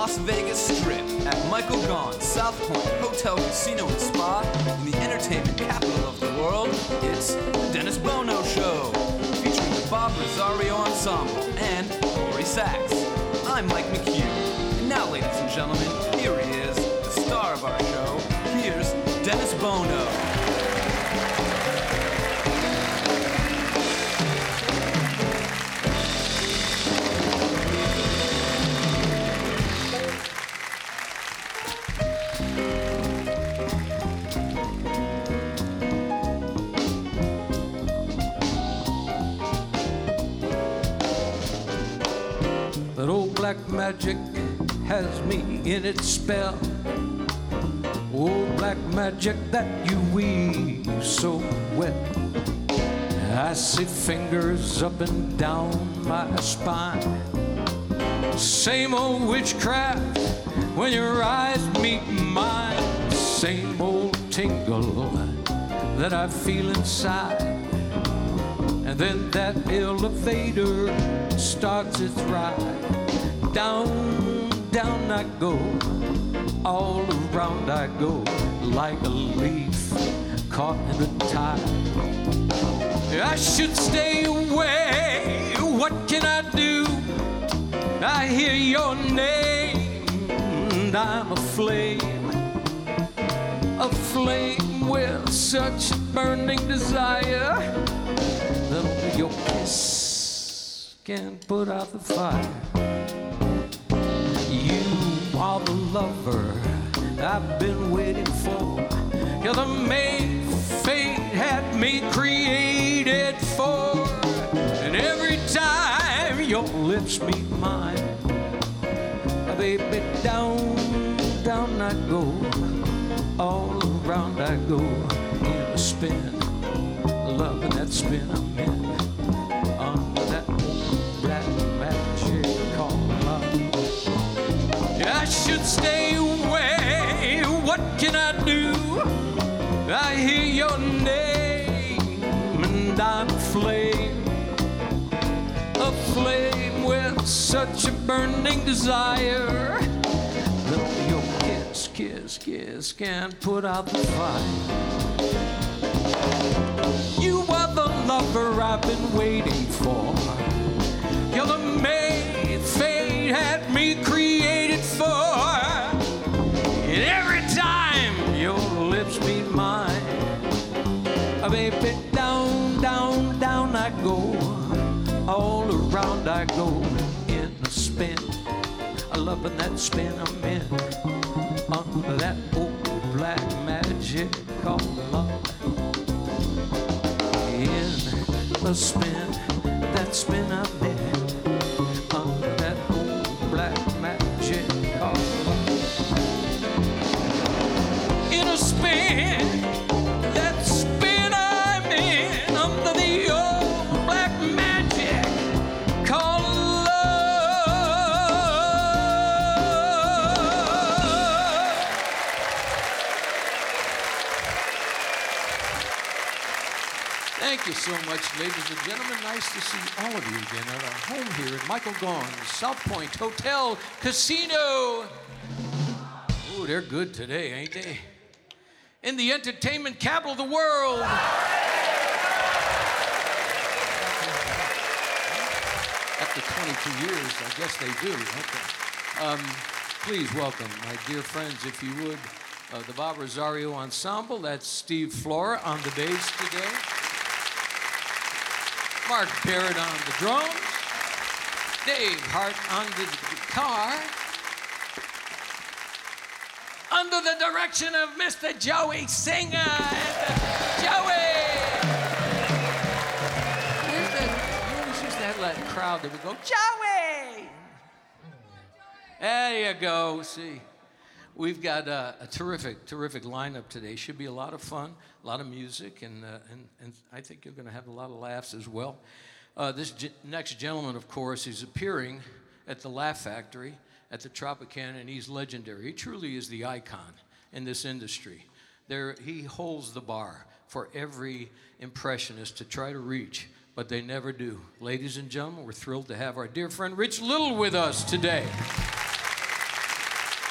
Las Vegas Strip at Michael Gaughan's South Point Hotel, Casino, and Spa in the entertainment capital of the world, it's The Dennis Bono Show, featuring the Bob Rosario Ensemble and Corey Sachs. I'm Mike McHugh. And now, ladies and gentlemen, here he is, the star of our show. Dennis Bono. That old black magic has me in its spell. Black magic that you weave so well. I see fingers up and down my spine. Same old witchcraft when your eyes meet mine. Same old tingle that I feel inside. And then that elevator starts its ride. Down, down I go, all around I go, like a leaf caught in the tide. I should stay away, what can I do? I hear your name, and I'm aflame, aflame with such burning desire that only your kiss can put out the fire. You are the lover I've been waiting for. You're the mate fate had me created for. And every time your lips meet mine, baby, down, down I go. All around I go in a spin loving that spin I'm in under that magic love. I should stay away. What can I do? I hear your name and I'm aflame, aflame with such a burning desire. That your kiss, kiss, kiss can't put out the fire. You are the lover I've been waiting for. You're the mate fate had me created go. All around I go in a spin. Love that spin I'm in. Under that old black magic called love in the spin, that spin I'm in, under ladies and gentlemen. Nice to see all of you again at our home here at Michael Gaughan's South Point Hotel Casino. Ooh, they're good today, ain't they? In the entertainment capital of the world. After 22 years, I guess they do. Okay. Um, please welcome my dear friends, if you would, uh, the Bob Rosario Ensemble. That's Steve Flora on the bass today. Mark Barrett on the drums, Dave Hart on the guitar, under the direction of Mr. Joey Singer. Joey! Where's that? You always used to have that crowd that would go, Joey! There you go. See, we've got uh, a terrific, terrific lineup today. Should be a lot of fun, a lot of music, and, uh, and, and I think you're going to have a lot of laughs as well. Uh, this ge- next gentleman, of course, is appearing at the Laugh Factory at the Tropicana, and he's legendary. He truly is the icon in this industry. There, he holds the bar for every impressionist to try to reach, but they never do. Ladies and gentlemen, we're thrilled to have our dear friend Rich Little with us today.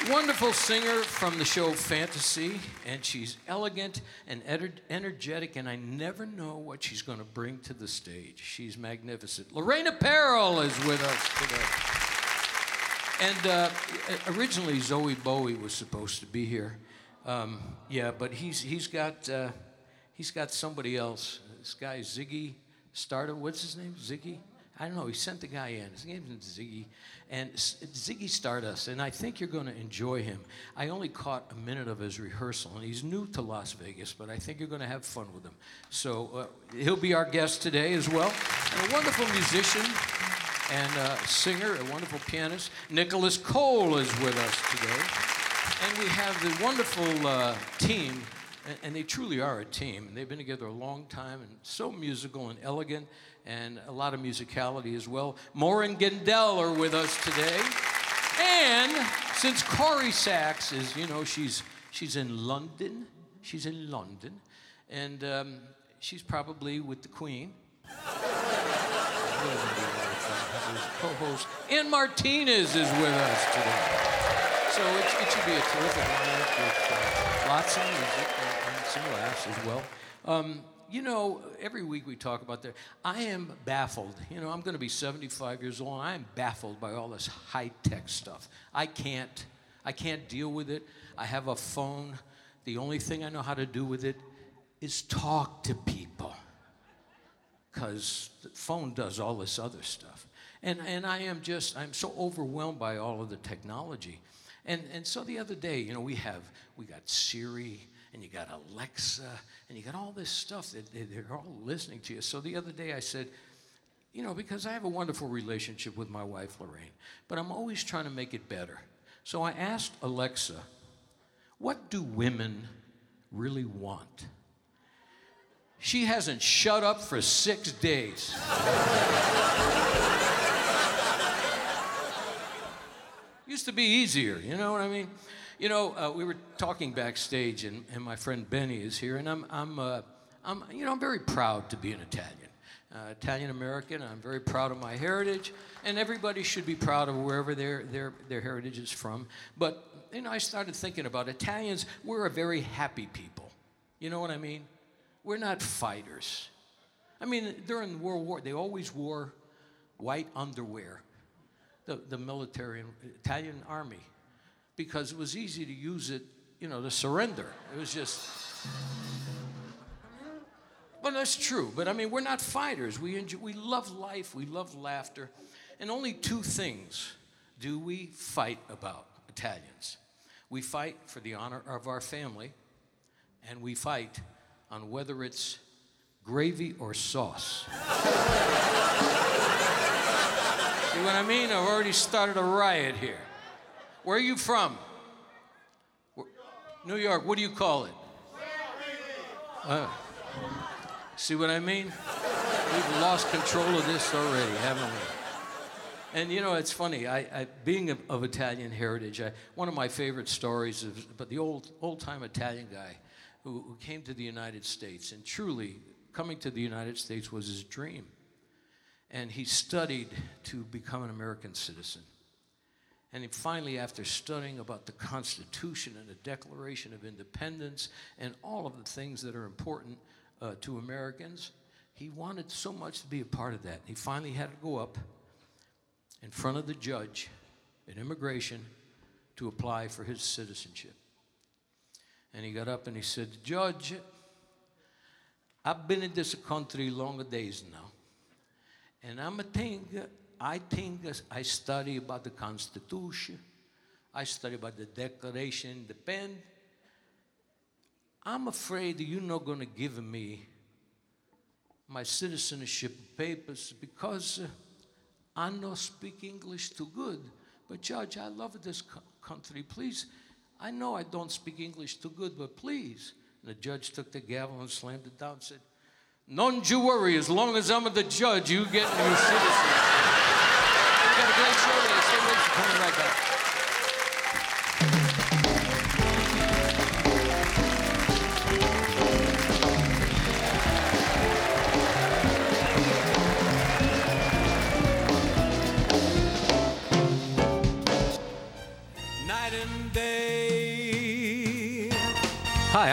Wonderful singer from the show Fantasy, and she's elegant and energetic, and I never know what she's going to bring to the stage. She's magnificent. Lorena Peril is with us today. And uh, originally, Zowie Bowie was supposed to be here. Um, yeah, but he's, he's, got, uh, he's got somebody else. This guy, Ziggy Starter, what's his name? Ziggy? I don't know. He sent the guy in. His name is Ziggy. And Ziggy Stardust, and I think you're going to enjoy him. I only caught a minute of his rehearsal, and he's new to Las Vegas, but I think you're going to have fun with him. So uh, he'll be our guest today as well. And a wonderful musician and uh, singer, a wonderful pianist. Nicholas Cole is with us today. And we have the wonderful uh, team and, they truly are a team. And they've been together a long time and so musical and elegant and a lot of musicality as well. More and Gendel are with us today. And since Corey Sachs is, you know, she's, she's in London, she's in London, and um, she's probably with the Queen. co-host Anne Martinez is with us today. So it, it should be a terrific night with uh, lots of music and, and some laughs as well. Um, you know, every week we talk about that. I am baffled. You know, I'm going to be 75 years old, I am baffled by all this high tech stuff. I can't, I can't deal with it. I have a phone. The only thing I know how to do with it is talk to people, because the phone does all this other stuff. And and I am just, I'm so overwhelmed by all of the technology. And and so the other day, you know, we have we got Siri and you got Alexa, and you got all this stuff that they're all listening to you. So the other day I said, you know, because I have a wonderful relationship with my wife, Lorraine, but I'm always trying to make it better. So I asked Alexa, what do women really want? She hasn't shut up for six days. Used to be easier, you know what I mean? You know, uh, we were talking backstage, and, and my friend Benny is here, and I'm, I'm, uh, I'm, you know, I'm very proud to be an Italian. Uh, Italian American. I'm very proud of my heritage, and everybody should be proud of wherever their, their, their heritage is from. But you know, I started thinking about Italians. We're a very happy people. You know what I mean? We're not fighters. I mean, during World War, they always wore white underwear. The, the military, Italian army because it was easy to use it, you know, to surrender. It was just. Well, that's true. But I mean, we're not fighters. We, enjoy, we love life, we love laughter. And only two things do we fight about, Italians. We fight for the honor of our family, and we fight on whether it's gravy or sauce. See what I mean? I've already started a riot here. Where are you from? New York. What do you call it? Uh, see what I mean? We've lost control of this already, haven't we? And you know, it's funny. I, I being of, of, Italian heritage, I, one of my favorite stories is but the old old-time Italian guy who, who came to the United States, and truly coming to the United States was his dream. And he studied to become an American citizen. And finally, after studying about the Constitution and the Declaration of Independence and all of the things that are important uh, to Americans, he wanted so much to be a part of that. He finally had to go up in front of the judge in immigration to apply for his citizenship. And he got up and he said, Judge, I've been in this country longer days now. And I'm a thing I think I study about the Constitution, I study about the Declaration, of Independence. I'm afraid you're not going to give me my citizenship papers because uh, I don't speak English too good. But Judge, I love this co- country. Please, I know I don't speak English too good, but please. And the judge took the gavel and slammed it down and said, Don't you worry, as long as I'm the judge, you get your citizenship got a great show today. Stay with us. Coming right back.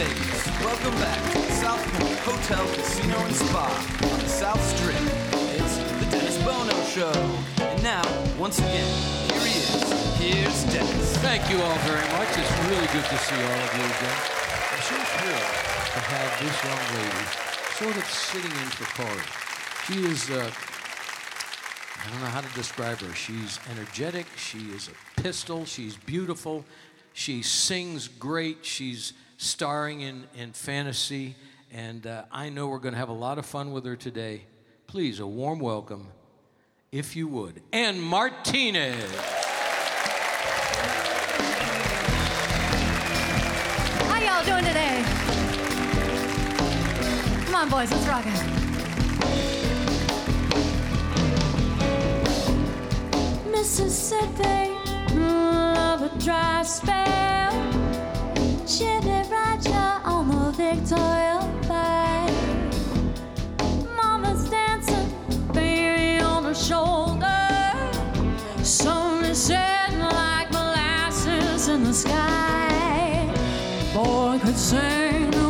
Vegas, welcome back to the South Point Hotel, Casino, and Spa on the South Strip. It's the Dennis Bono Show. And now, once again, here he is. Here's Dennis. Thank you all very much. It's really good to see all of you again. I'm so thrilled to have this young lady sort of sitting in for Corey. She is, uh, I don't know how to describe her. She's energetic. She is a pistol. She's beautiful. She sings great. She's starring in, in fantasy. And uh, I know we're going to have a lot of fun with her today. Please, a warm welcome, if you would, Anne Martinez. How y'all doing today? Come on, boys, let's rock it. Mississippi, love a dry spell. Roger Victoria Mama's dancing, baby on her shoulder. Sun is setting like molasses in the sky. Boy could sing,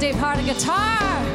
Dave Hart on guitar.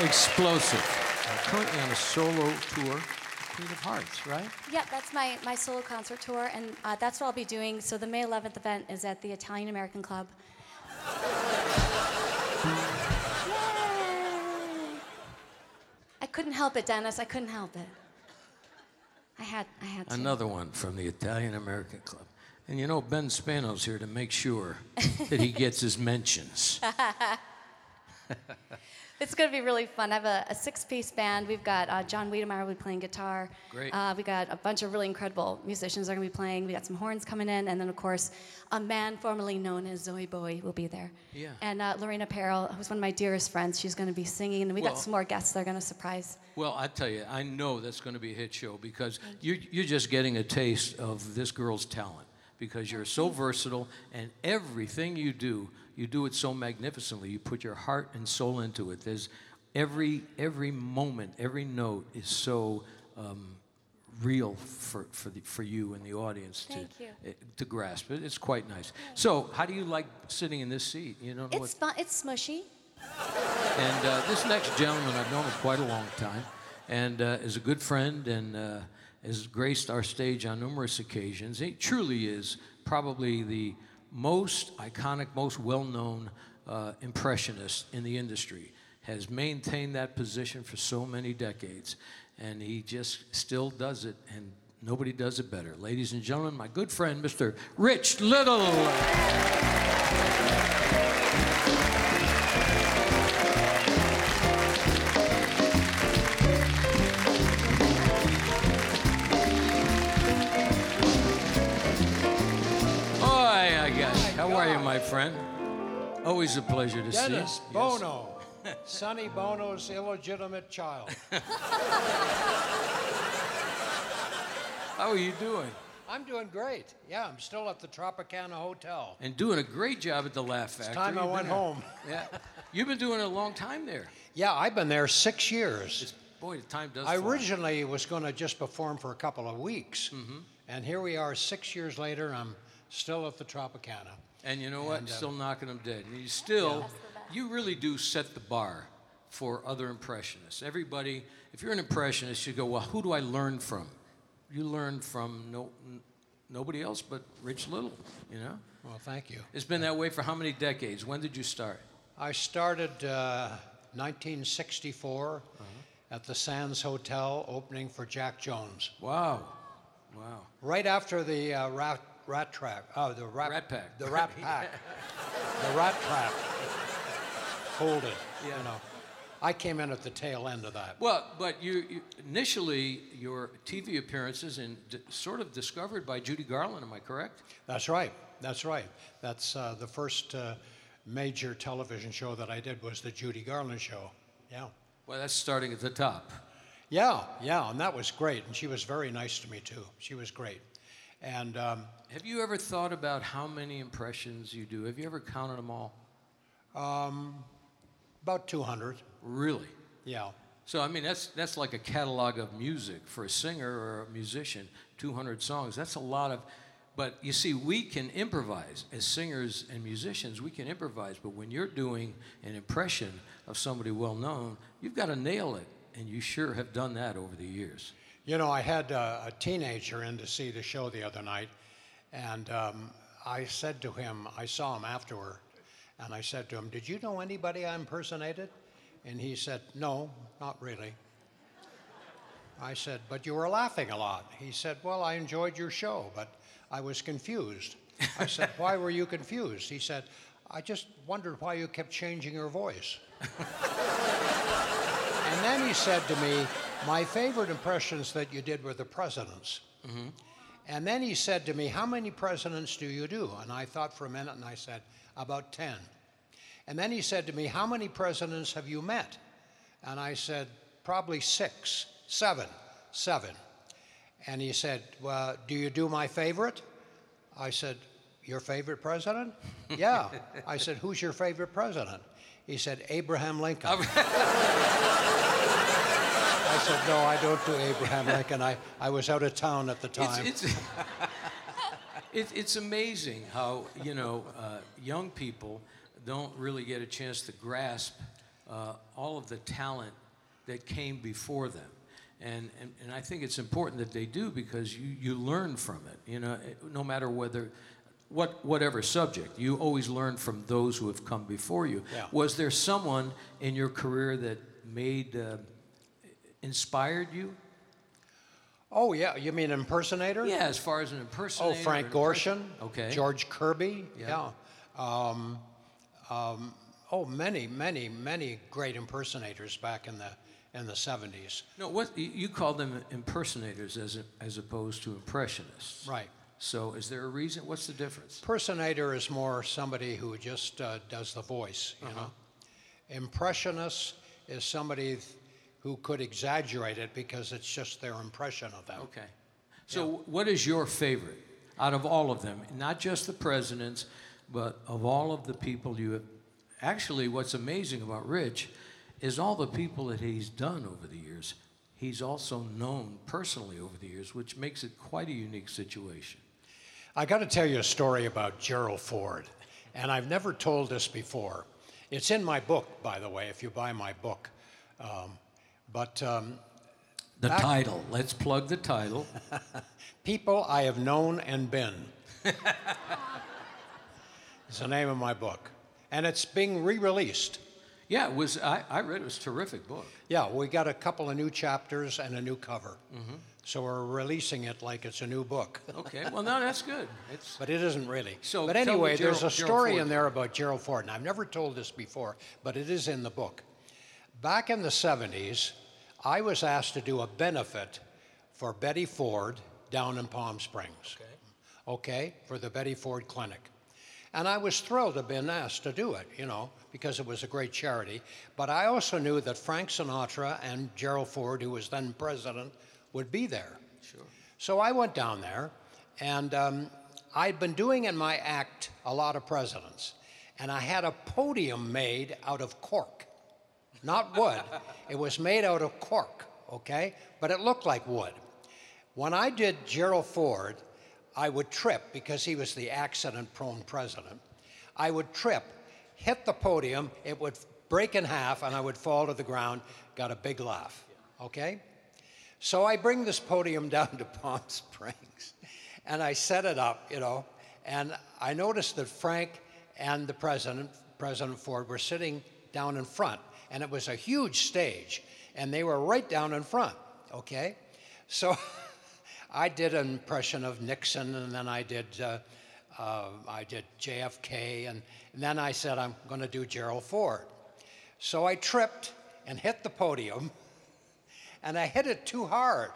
Explosive. Uh, currently on a solo tour, Queen of Hearts, right? Yeah, that's my, my solo concert tour, and uh, that's what I'll be doing. So the May 11th event is at the Italian American Club. Yay! I couldn't help it, Dennis. I couldn't help it. I had, I had to. Another one from the Italian American Club. And you know, Ben Spano's here to make sure that he gets his mentions. It's going to be really fun. I have a, a six-piece band. We've got uh, John Wiedemeyer will be playing guitar. Great. Uh, we got a bunch of really incredible musicians are going to be playing. We got some horns coming in, and then of course, a man formerly known as Zowie Bowie will be there. Yeah. And uh, Lorena Peril, who's one of my dearest friends, she's going to be singing, and we Well- got some more guests that are going to surprise. Well, I tell you, I know that's going to be a hit show because you're, you're just getting a taste of this girl's talent because you're so versatile and everything you do, you do it so magnificently. You put your heart and soul into it. There's every, every moment, every note is so um, real for, for, the, for you and the audience Thank to, eh, to grasp. It, it's quite nice. So, how do you like sitting in this seat? You know what It's fun. It's smushy. and uh, this next gentleman, I've known for quite a long time, and uh, is a good friend and uh, has graced our stage on numerous occasions. He truly is probably the most iconic, most well known uh, impressionist in the industry. Has maintained that position for so many decades, and he just still does it, and nobody does it better. Ladies and gentlemen, my good friend, Mr. Rich Little. My friend? Always a pleasure to Dennis see you. Dennis Bono, Sonny Bono's illegitimate child. How are you doing? I'm doing great. Yeah, I'm still at the Tropicana Hotel. And doing a great job at the Laugh Factory. It's time I You've went home. Yeah. You've been doing it a long time there. Yeah, I've been there six years. Boy, the time does I fly. originally was going to just perform for a couple of weeks. Mm-hmm. And here we are six years later, I'm still at the Tropicana. And you know what? And, uh, still knocking them dead. And you still, you really do set the bar for other impressionists. Everybody, if you're an impressionist, you go, well, who do I learn from? You learn from no, n- nobody else but Rich Little, you know? Well, thank you. It's been that way for how many decades? When did you start? I started uh, 1964 Uh-huh. at the Sands Hotel, opening for Jack Jones. Wow. Wow. Right after the uh, rat, rat trap, oh, the rat, Rat Pack. the rat pack, the rat trap folded. Yeah. You know, I came in at the tail end of that. Well, but you, you initially your TV appearances and d- sort of discovered by Judy Garland. Am I correct? That's right. That's right. That's uh, the first uh, major television show that I did was the Judy Garland show. Yeah. Well, that's starting at the top. Yeah, yeah, and that was great. And she was very nice to me too. She was great. And um, Have you ever thought about how many impressions you do? Have you ever counted them all? about 200. Really? Yeah. So I mean, that's that's like a catalog of music for a singer or a musician. 200 songs. That's a lot of. But you see, we can improvise as singers and musicians. We can improvise. But when you're doing an impression of somebody well known, you've got to nail it, and you sure have done that over the years. You know, I had uh, a teenager in to see the show the other night, and um, I said to him, I saw him afterward, and I said to him, Did you know anybody I impersonated? And he said, No, not really. I said, But you were laughing a lot. He said, Well, I enjoyed your show, but I was confused. I said, Why were you confused? He said, I just wondered why you kept changing your voice. And then he said to me, My favorite impressions that you did were the presidents. Mm-hmm. And then he said to me, How many presidents do you do? And I thought for a minute and I said, About 10. And then he said to me, How many presidents have you met? And I said, Probably six, seven, seven. And he said, Well, do you do my favorite? I said, Your favorite president? yeah. I said, Who's your favorite president? He said, Abraham Lincoln. I said, No, I don't do Abraham Lincoln. I, I was out of town at the time. It's, it's, it, it's amazing how, you know, uh, young people don't really get a chance to grasp uh, all of the talent that came before them. And, and, and I think it's important that they do because you, you learn from it. You know, no matter whether, what, whatever subject, you always learn from those who have come before you. Yeah. Was there someone in your career that made, uh, inspired you? Oh, yeah. You mean impersonator? Yeah, as far as an impersonator. Oh. Frank an Gorshin. Okay. George Kirby. Yeah. Yeah. Um, um, oh, many, many, many great impersonators back in the in the 70s. No, what you- call them impersonators as as opposed to impressionists. Right. So, is there a reason? What's the difference? Impersonator is more somebody who just uh, does the voice, you know. Impressionist is somebody who could exaggerate it because it's just their impression of them. Okay. So, what is your favorite out of all of them? Not just the presidents, but of all of the people you have. Actually, what's amazing about Rich is all the people that he's done over the years. He's also known personally over the years, which makes it quite a unique situation. I got to tell you a story about Gerald Ford, and I've never told this before. It's in my book, by the way, if you buy my book. Um, but um, The Back- title. Let's plug the title. People I Have Known and Been. it's the name of my book. And it's being re released. Yeah, it was. I, I read it. It was a terrific book. Yeah, we got a couple of new chapters and a new cover. So we're releasing it like it's a new book. Okay. Well, no, that's good. It's But it isn't really. So but anyway, Gerald- there's a story in there about Gerald Ford, and I've never told this before, but it is in the book. Back in the 70s, I was asked to do a benefit for Betty Ford down in Palm Springs. Okay. for the Betty Ford Clinic. And I was thrilled to have been asked to do it, you know, because it was a great charity. But I also knew that Frank Sinatra and Gerald Ford, who was then president, would be there. sure. So I went down there, and um, I'd been doing in my act a lot of presidents, and I had a podium made out of cork, not wood. it was made out of cork, okay? But it looked like wood. When I did Gerald Ford, I would trip because he was the accident prone president. I would trip, hit the podium, it would break in half, and I would fall to the ground. Got a big laugh, okay? So I bring this podium down to Palm Springs and I set it up, you know, and I noticed that Frank and the president, President Ford, were sitting down in front. And it was a huge stage, and they were right down in front, okay? So I did an impression of Nixon, and then I did, uh, uh, I did JFK, and, and then I said, I'm going to do Gerald Ford. So I tripped and hit the podium and I hit it too hard.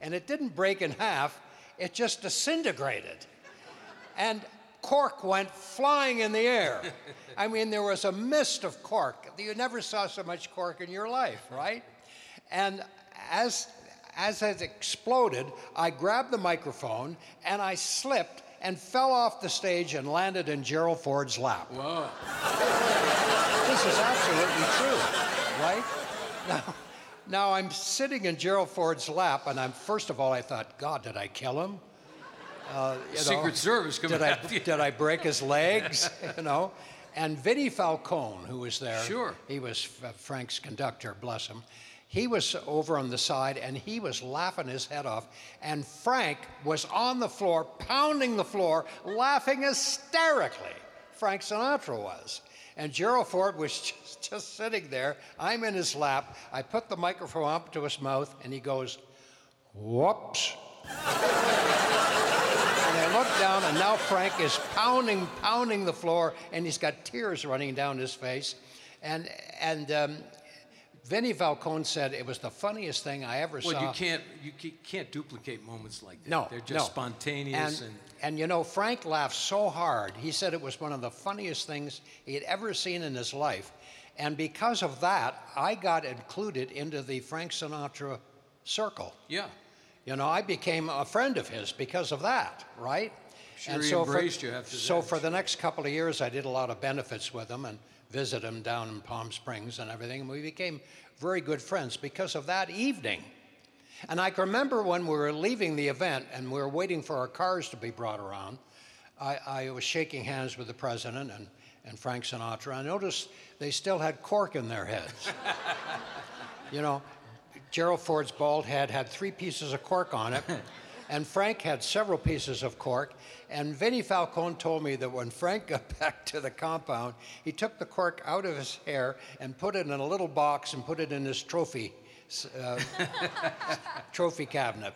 And it didn't break in half, it just disintegrated. And cork went flying in the air. I mean, there was a mist of cork. You never saw so much cork in your life, right? And as, as it exploded, I grabbed the microphone and I slipped and fell off the stage and landed in Gerald Ford's lap. Whoa. This is absolutely true, right? Now, now I'm sitting in Gerald Ford's lap, and I'm first of all, I thought, God, did I kill him? Uh, you know, Secret Service coming did I did I break his legs? you know, and Vinnie Falcone, who was there, Sure. he was Frank's conductor, bless him. He was over on the side, and he was laughing his head off. And Frank was on the floor, pounding the floor, laughing hysterically. Frank Sinatra was. And Gerald Ford was just, just sitting there. I'm in his lap. I put the microphone up to his mouth, and he goes, Whoops. And I look down, and now Frank is pounding, pounding the floor, and he's got tears running down his face. And and um, Vinnie Falcone said it was the funniest thing I ever Well, saw. Well, you can't you can't duplicate moments like that. No, they're just no. spontaneous and, and, and you know, Frank laughed so hard. He said it was one of the funniest things he had ever seen in his life. And because of that, I got included into the Frank Sinatra circle. yeah. You know, I became a friend of his because of that, right? Sure he embraced you after so that. for the next couple of years, I did a lot of benefits with him and visit him down in Palm Springs and everything. And we became very good friends because of that evening. And I can remember when we were leaving the event and we were waiting for our cars to be brought around, I, I was shaking hands with the president and, and Frank Sinatra. I noticed they still had cork in their heads. you know, Gerald Ford's bald head had three pieces of cork on it, and Frank had several pieces of cork. And Vinnie Falcone told me that when Frank got back to the compound, he took the cork out of his hair and put it in a little box and put it in his trophy uh, trophy cabinet.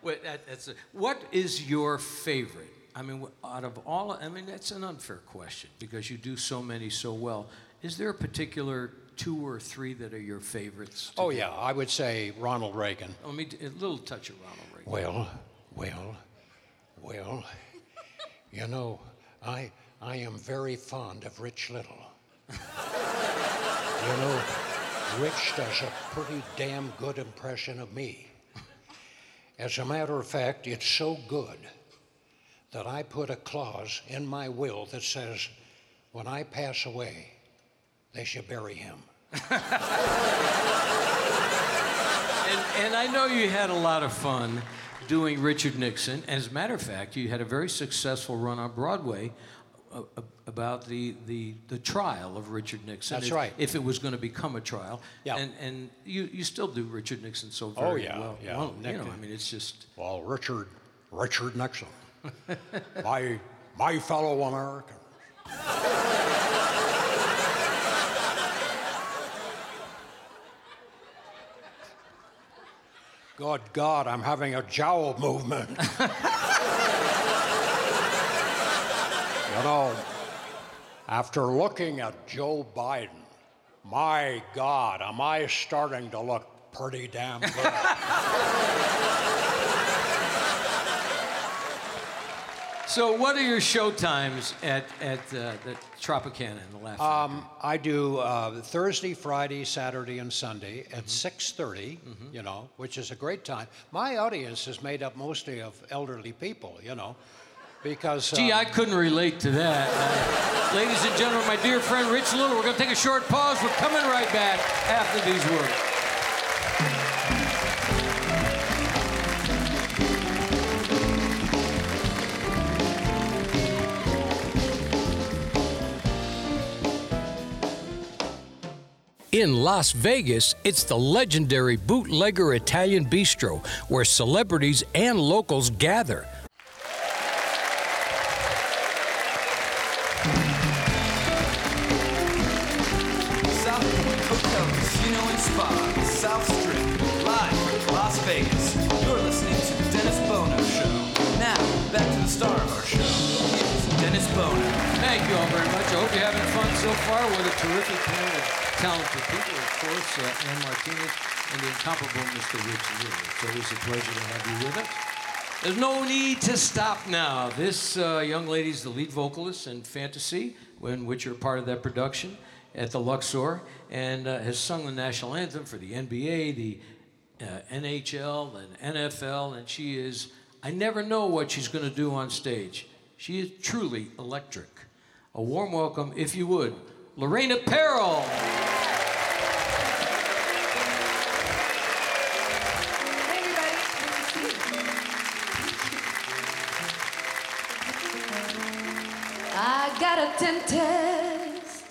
Wait, that, that's a, what is your favorite? I mean, out of all, I mean, that's an unfair question because you do so many so well. Is there a particular two or three that are your favorites? Oh, do? yeah, I would say Ronald Reagan. Let me a little touch of Ronald Reagan. Well, well, well, you know, I, I am very fond of Rich Little. you know, Rich does a pretty damn good impression of me. As a matter of fact, it's so good that I put a clause in my will that says when I pass away, they should bury him. And, and I know you had a lot of fun doing Richard Nixon. As a matter of fact, you had a very successful run on Broadway uh, uh, about the, the, the trial of Richard Nixon. That's if, right. If it was going to become a trial. Yeah. And, and you, you still do Richard Nixon so very Oh, yeah, well. yeah. Well, you know, I mean, it's just. Well, Richard, Richard Nixon, my, my fellow Americans. Good God, I'm having a jowl movement. you know, after looking at Joe Biden, my God, am I starting to look pretty damn good? So, what are your show times at, at uh, the Tropicana and the Laugh Factory? Um, I do uh, Thursday, Friday, Saturday, and Sunday at Mm-hmm. 6:30. You know, which is a great time. My audience is made up mostly of elderly people. You know, because Gee, um, I couldn't relate to that. Uh, ladies and gentlemen, my dear friend Rich Little, we're going to take a short pause. We're coming right back after these words. In Las Vegas, it's the legendary Bootlegger Italian Bistro, where celebrities and locals gather. South Point Hotel, Casino and Spa, South Strip, live Las Vegas. You're listening to The Dennis Bono Show. Now, back to the star of our show. Here's Dennis Bono. Thank you all very much. I hope you're having fun so far. What a terrific panel of talented people. Of course, uh, Anne Martinez and the incomparable Mr. Rich Little. It's always a pleasure to have you with us. There's no need to stop now. This uh, young lady's the lead vocalist in Fantasy, which you're part of that production at the Luxor, and uh, has sung the national anthem for the NBA, the uh, NHL, and NFL, and she is, I never know what she's going to do on stage. She is truly electric. A warm welcome, if you would, Lorena Peril. I got a dentist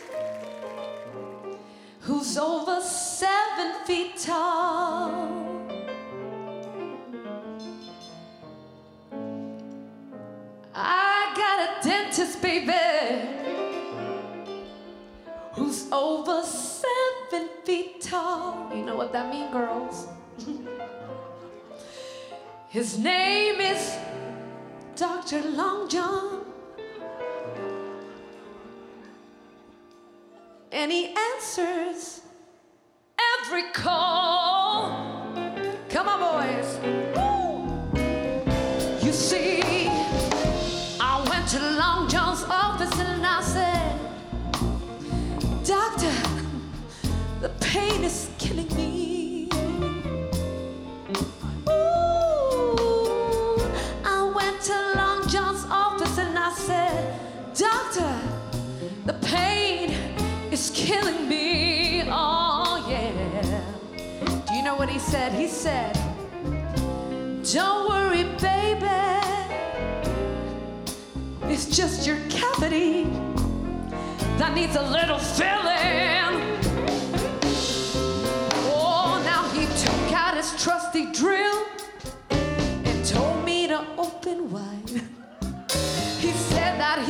who's over seven feet tall. I got a dentist, baby, who's over seven feet tall. You know what that means, girls? His name is Dr. Long John. And he answers every call. Just your cavity. that needs a little filling.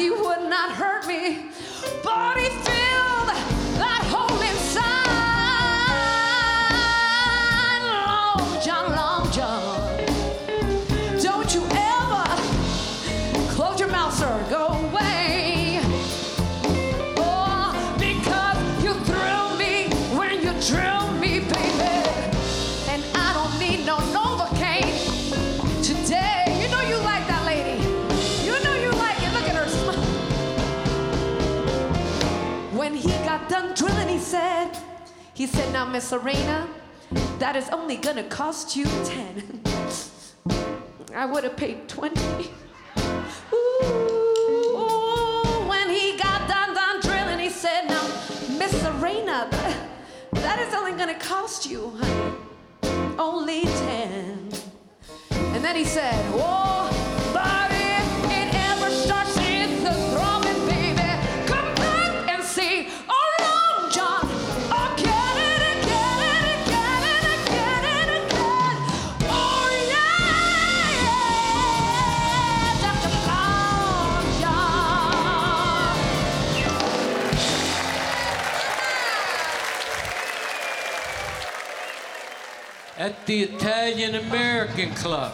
He would not hurt me, but he he said, now, Miss Serena, that is only gonna cost you 10. I would have paid 20. Ooh, when he got done, done drilling, he said, now, Miss Serena, that, is only gonna cost you, honey, only 10. And then he said, oh, the Italian American Club.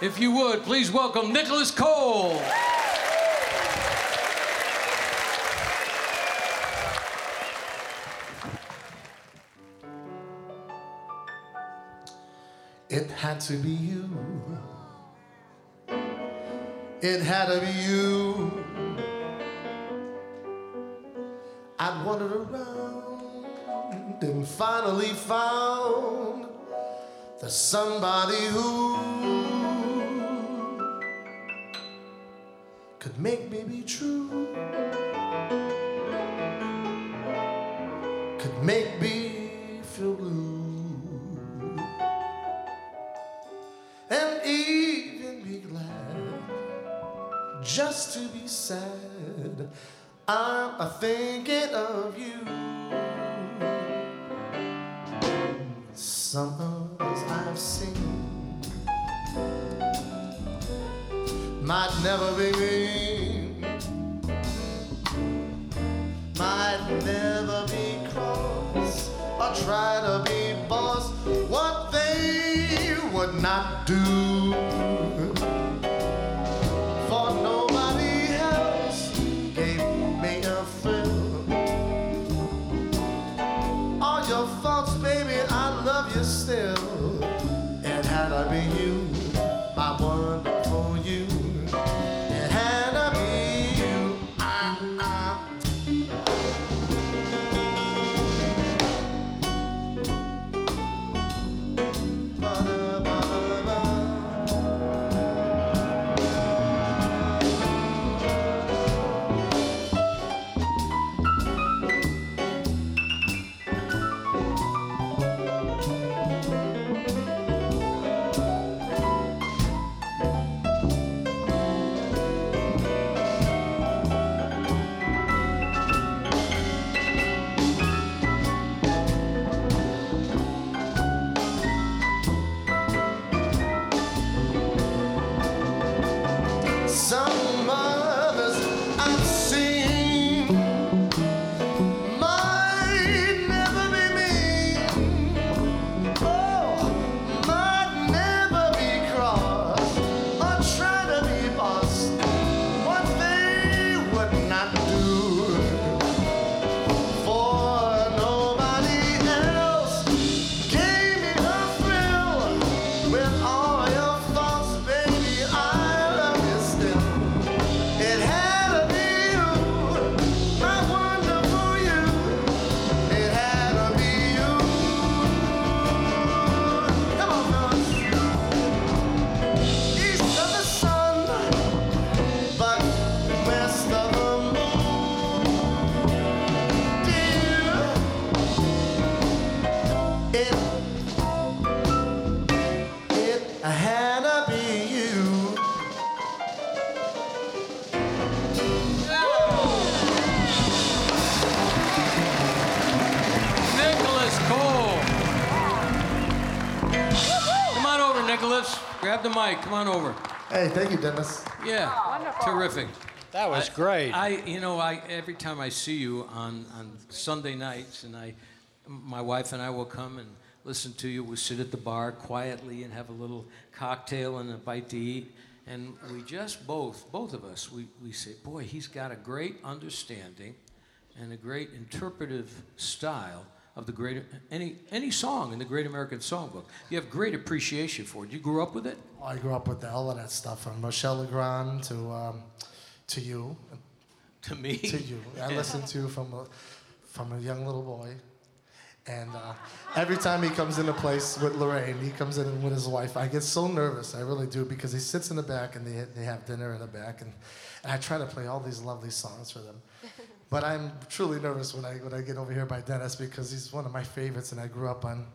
If you would, please welcome Nicholas Cole. It had to be you. It had to be you. I'd wandered around and finally found the somebody who could make me be true, could make me feel blue, and even be glad just to be sad. I'm a thinking of you. Some others I've seen might never be me, might never be cross or try to be boss. What they would not do thank you, Dennis. Yeah, terrific. That was great. I, you know, I every time I see you on, on Sunday nights, and I, my wife and I will come and listen to you. We will sit at the bar quietly and have a little cocktail and a bite to eat, and we just both, both of us, we, we say, boy, he's got a great understanding and a great interpretive style of the great any any song in the Great American Songbook. You have great appreciation for it. You grew up with it. I grew up with all of that stuff from Michel Legrand to um, to you, To me. to you. I listened to from a, from a young little boy, and uh, every time he comes into place with Lorraine, he comes in with his wife. I get so nervous, I really do, because he sits in the back and they they have dinner in the back, and, and I try to play all these lovely songs for them. But I'm truly nervous when I when I get over here by Dennis because he's one of my favorites, and I grew up on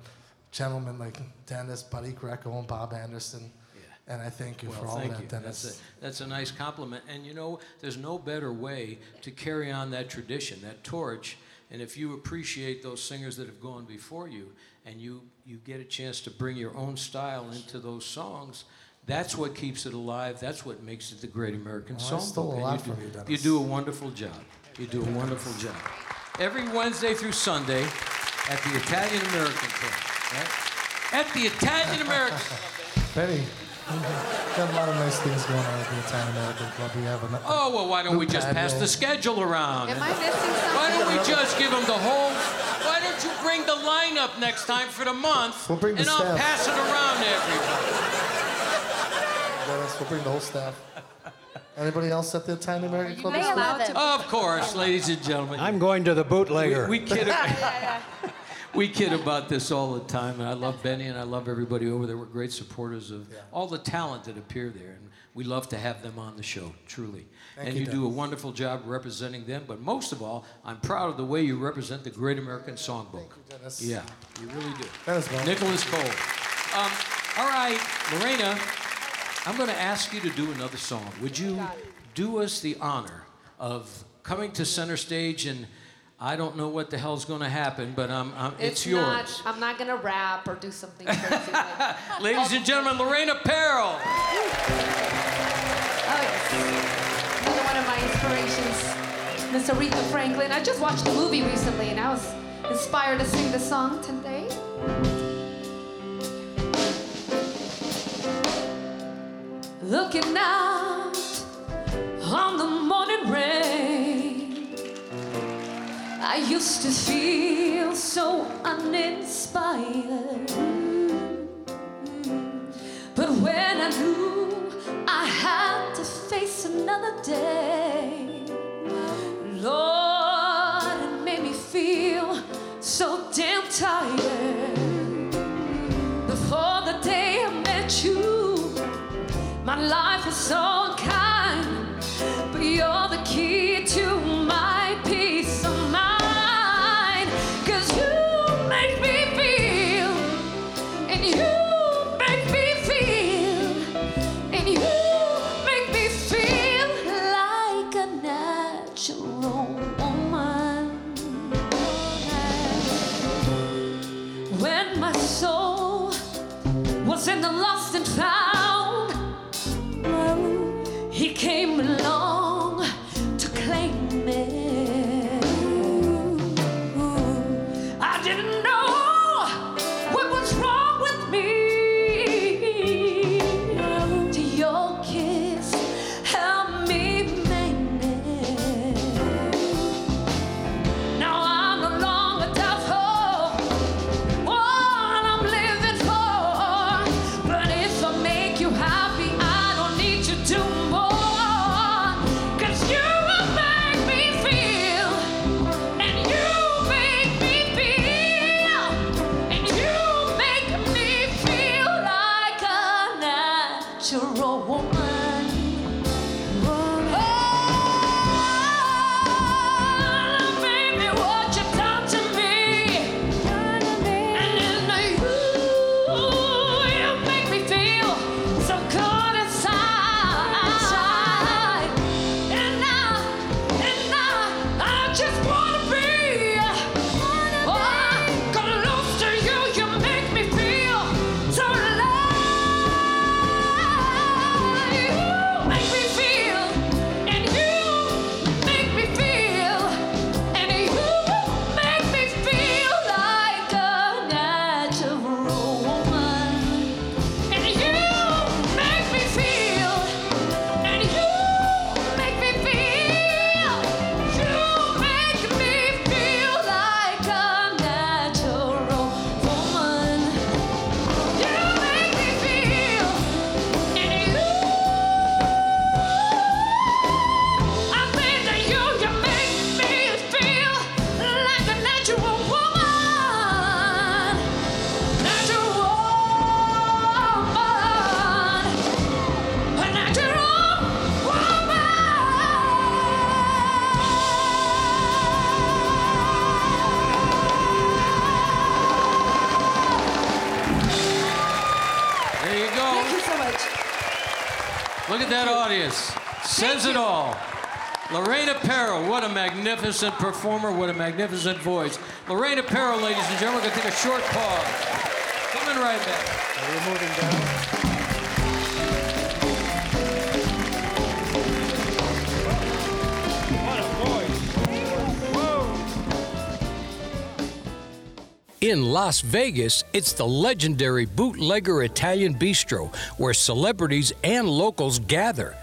gentlemen like Dennis, Buddy Greco, and Bob Anderson. And I thank you Well, for all that, you. Dennis. That's a, that's a nice compliment. And you know, there's no better way to carry on that tradition, that torch. And if you appreciate those singers that have gone before you, and you, you get a chance to bring your own style into those songs, that's what keeps it alive. That's what makes it the Great American Well, I Songbook. stole a lot you from do, you, Dennis. You do a wonderful job. You do a wonderful job. Every Wednesday through Sunday at the Italian American Club. Right? At the Italian American Benny, got a lot of nice things going on at the Italian American Club. We have a Oh, well, why don't we just pass the schedule around? Am I missing something? Why don't we just give them the whole? Why don't you bring the lineup next time for the month? We'll bring the and I'll pass it around to everybody. Dennis, we'll bring the whole staff. Anybody else at the Italian American Club? May this 11th. Of course, ladies and gentlemen. I'm going to the bootlegger. We, we kid. we kid about this all the time, and I love Benny and I love everybody over there. We're great supporters of all the talent that appear there, and we love to have them on the show, truly. Thank and you, you, do a wonderful job representing them, but most of all, I'm proud of the way you represent the Great American Songbook. Dennis. Yeah, you really do. Dennis, man. Nicholas Cole. Um, all right, Lorena, I'm going to ask you to do another song. Would you do us the honor of coming to center stage and I don't know what the hell's going to happen, but um, um, it's, yours. Not, I'm not gonna rap or do something crazy. like, Ladies and gentlemen, Lorena Peril. oh, yes. Another one of my inspirations, Miss Aretha Franklin. I just watched a movie recently, and I was inspired to sing the song today. Looking out on the morning rain. I used to feel so uninspired. But when I knew I had to face another day, Lord, it made me feel so damn tired. Life is so magnificent performer, what a magnificent voice. Lorena Peril, ladies and gentlemen, we're going to take a short pause. Coming right back. Are we moving down? In Las Vegas, it's the legendary Bootlegger Italian Bistro, where celebrities and locals gather.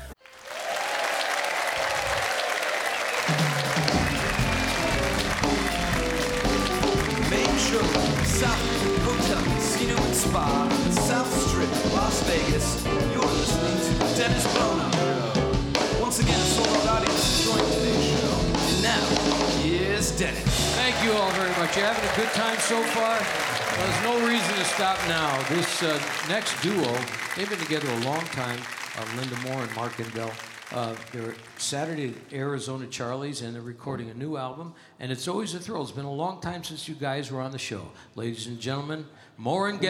South Hotel, Casino and Spa, South Strip, Las Vegas. You're listening to the Dennis Bono. Once again, a sold audience enjoying today's show. And now, here's Dennis. Thank you all very much. You're having a good time so far? Well, there's no reason to stop now. This uh, next duo, they've been together a long time. Uh, Linda More and Mark Gendel. Uh, they're Saturday at Arizona Charlie's, and they're recording a new album. And it's always a thrill. It's been a long time since you guys were on the show, ladies and gentlemen. More and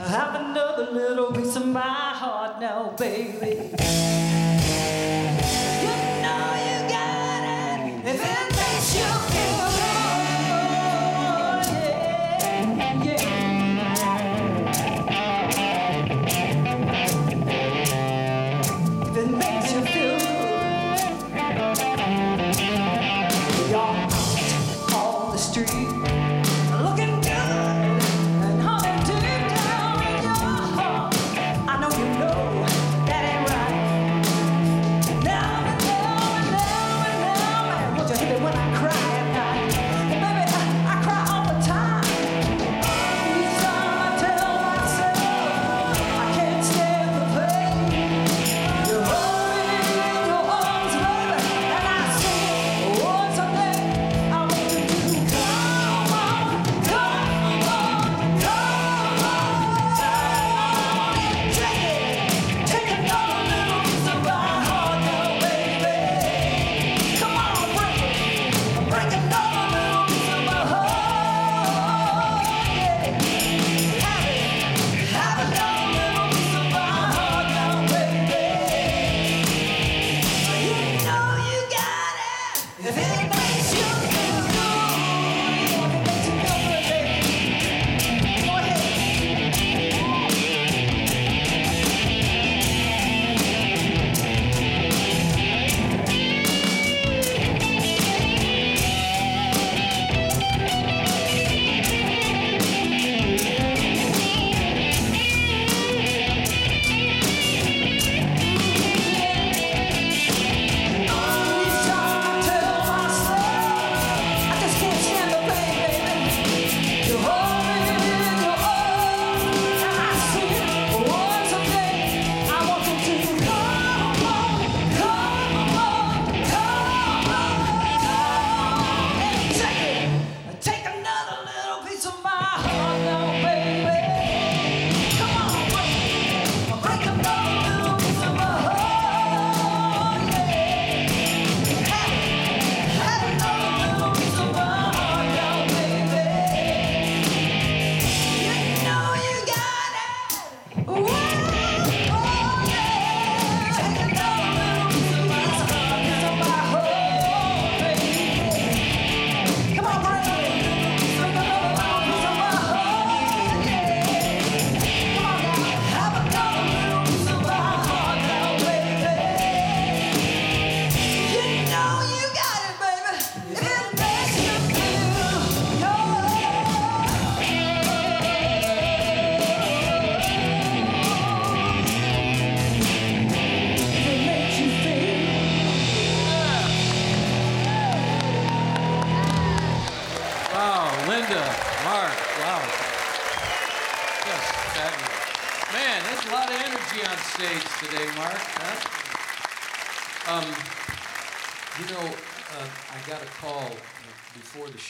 I have another little piece of my heart now, baby.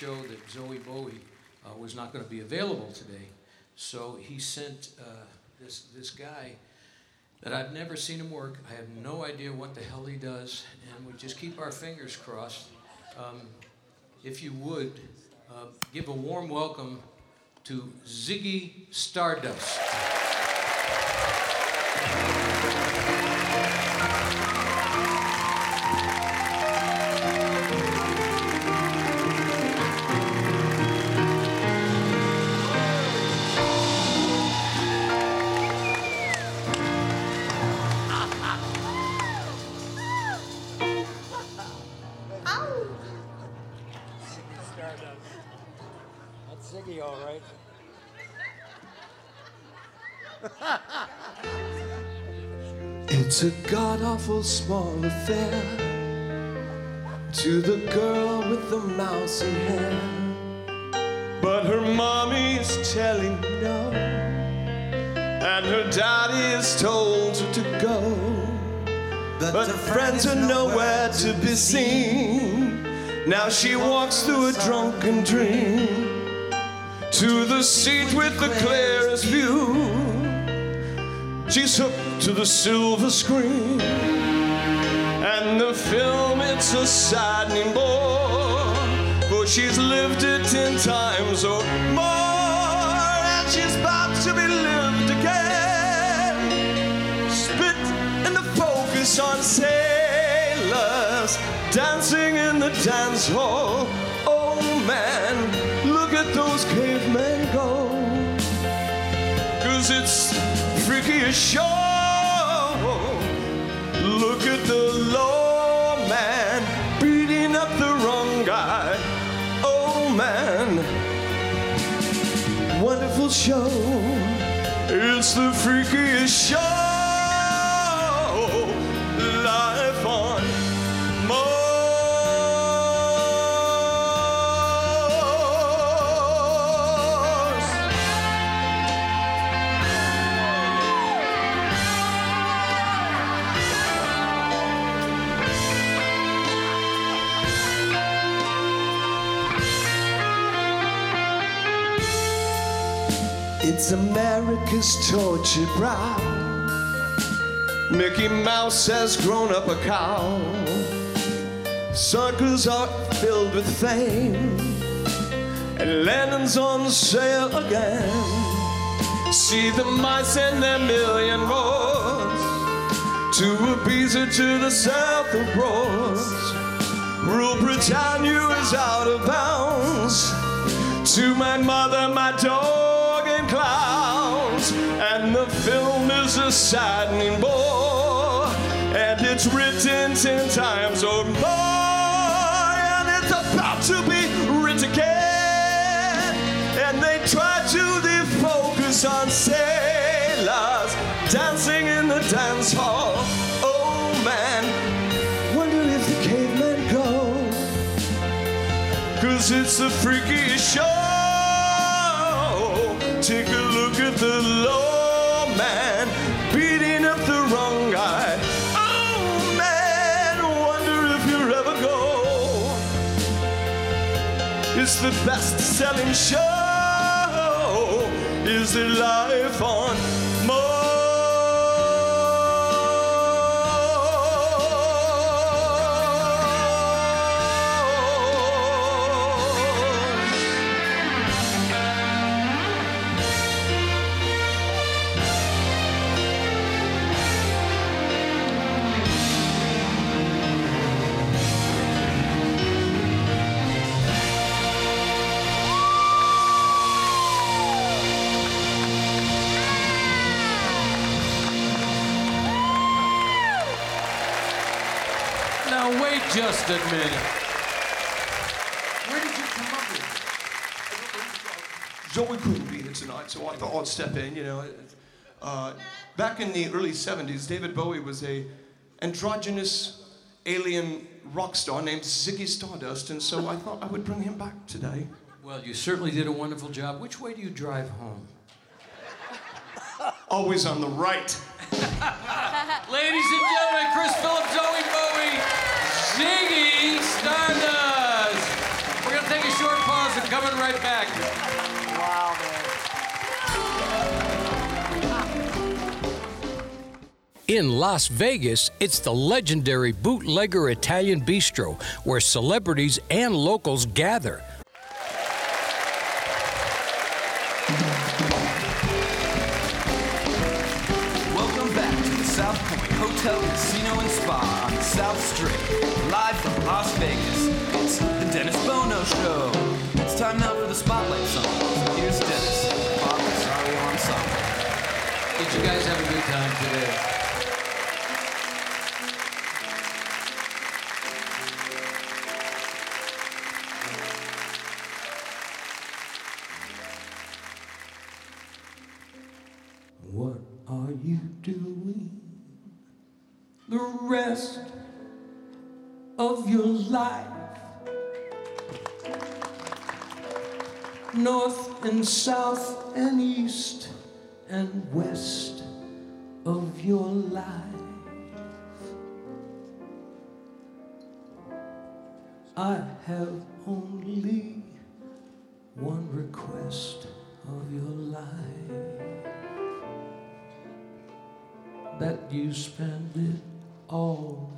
Show that Zowie Bowie uh, was not going to be available today. So he sent uh, this, this guy that I've never seen him work. I have no idea what the hell he does, and we just keep our fingers crossed. Um, if you would, uh, give a warm welcome to Ziggy Stardust. Awful small affair to the girl with the mousy hair. But her mommy is telling no, and her daddy is told her to go. But her friends are nowhere to be seen. Now she walks through a drunken dream to the seat with the clearest view. She's hooked to the silver screen. And the film, it's a saddening bore. For she's lived it ten times or more. And she's about to be lived again. Spit in the focus on sailors dancing in the dance hall. Oh man, look at those cavemen go. Cause it's freaky as show. Look at the low man beating up the wrong guy. Oh man, wonderful show. It's the freakiest show. It's America's tortured brow. Mickey Mouse has grown up a cow. Circles are filled with fame, and Lennon's on sale again. See the mice and their million roars. To Ibiza to the south of Broads. Rule Britannia is out of bounds. To my mother, my and clowns. And the film is a saddening bore. And it's written ten times or more. And it's about to be written again. And they try to defocus on sailors dancing in the dance hall. Oh man, wonder if the cavemen go. Cause it's the freakiest show. Take a look at the low man beating up the wrong guy. Oh man, wonder if you ever go. It's the best selling show. Is it life on just a minute. Where did you come up with it? Zowie couldn't be here tonight, so I thought I'd step in. You know, uh, back in the early '70s, David Bowie was a androgynous alien rock star named Ziggy Stardust, and so I thought I would bring him back today. Well, you certainly did a wonderful job. Which way do you drive home? Always on the right. Ladies and gentlemen, Chris Phillips, Zowie Bowie, Ziggy Stardust. We're going to take a short pause and coming right back. Wow, man. In Las Vegas, it's the legendary Bootlegger Italian Bistro, where celebrities and locals gather. Welcome back to the South Point Hotel, Casino, and Spa on South Strip. Live from Las Vegas, it's the Dennis Bono Show. It's time now for the Spotlight song. So here's Dennis, Bob Rosario Ensemble. Did you guys have a good time today? What are you doing the rest of your life? North and south and east and west of your life. I have only one request of your life that you spend it all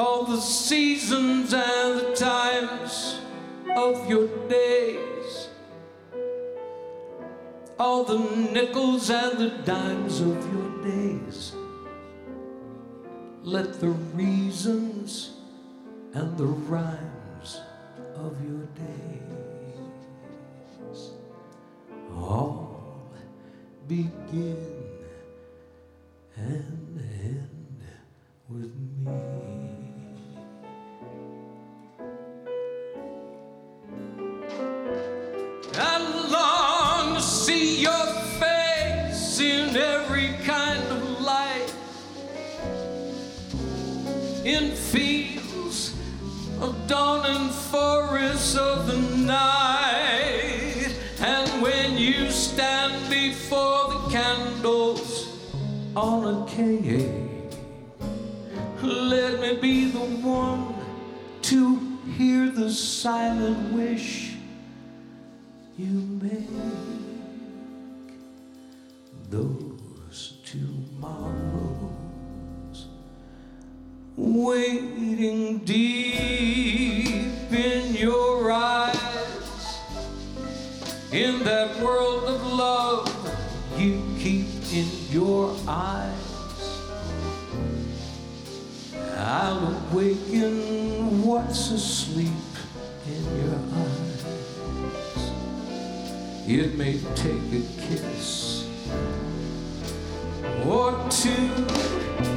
All the seasons and the times of your days, all the nickels and the dimes of your days. Let the reasons and the rhymes of your days all begin and end with me. In fields of dawn and forests of the night, and when you stand before the candles on a cake, let me be the one to hear the silent wish you make. Those deep in your eyes. In that world of love you keep in your eyes. I'll awaken what's asleep in your eyes. It may take a kiss or two.